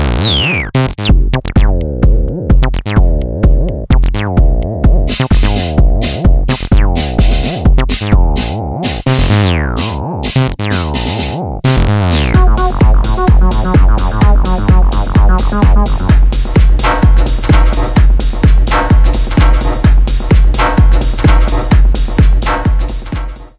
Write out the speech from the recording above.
Yeah.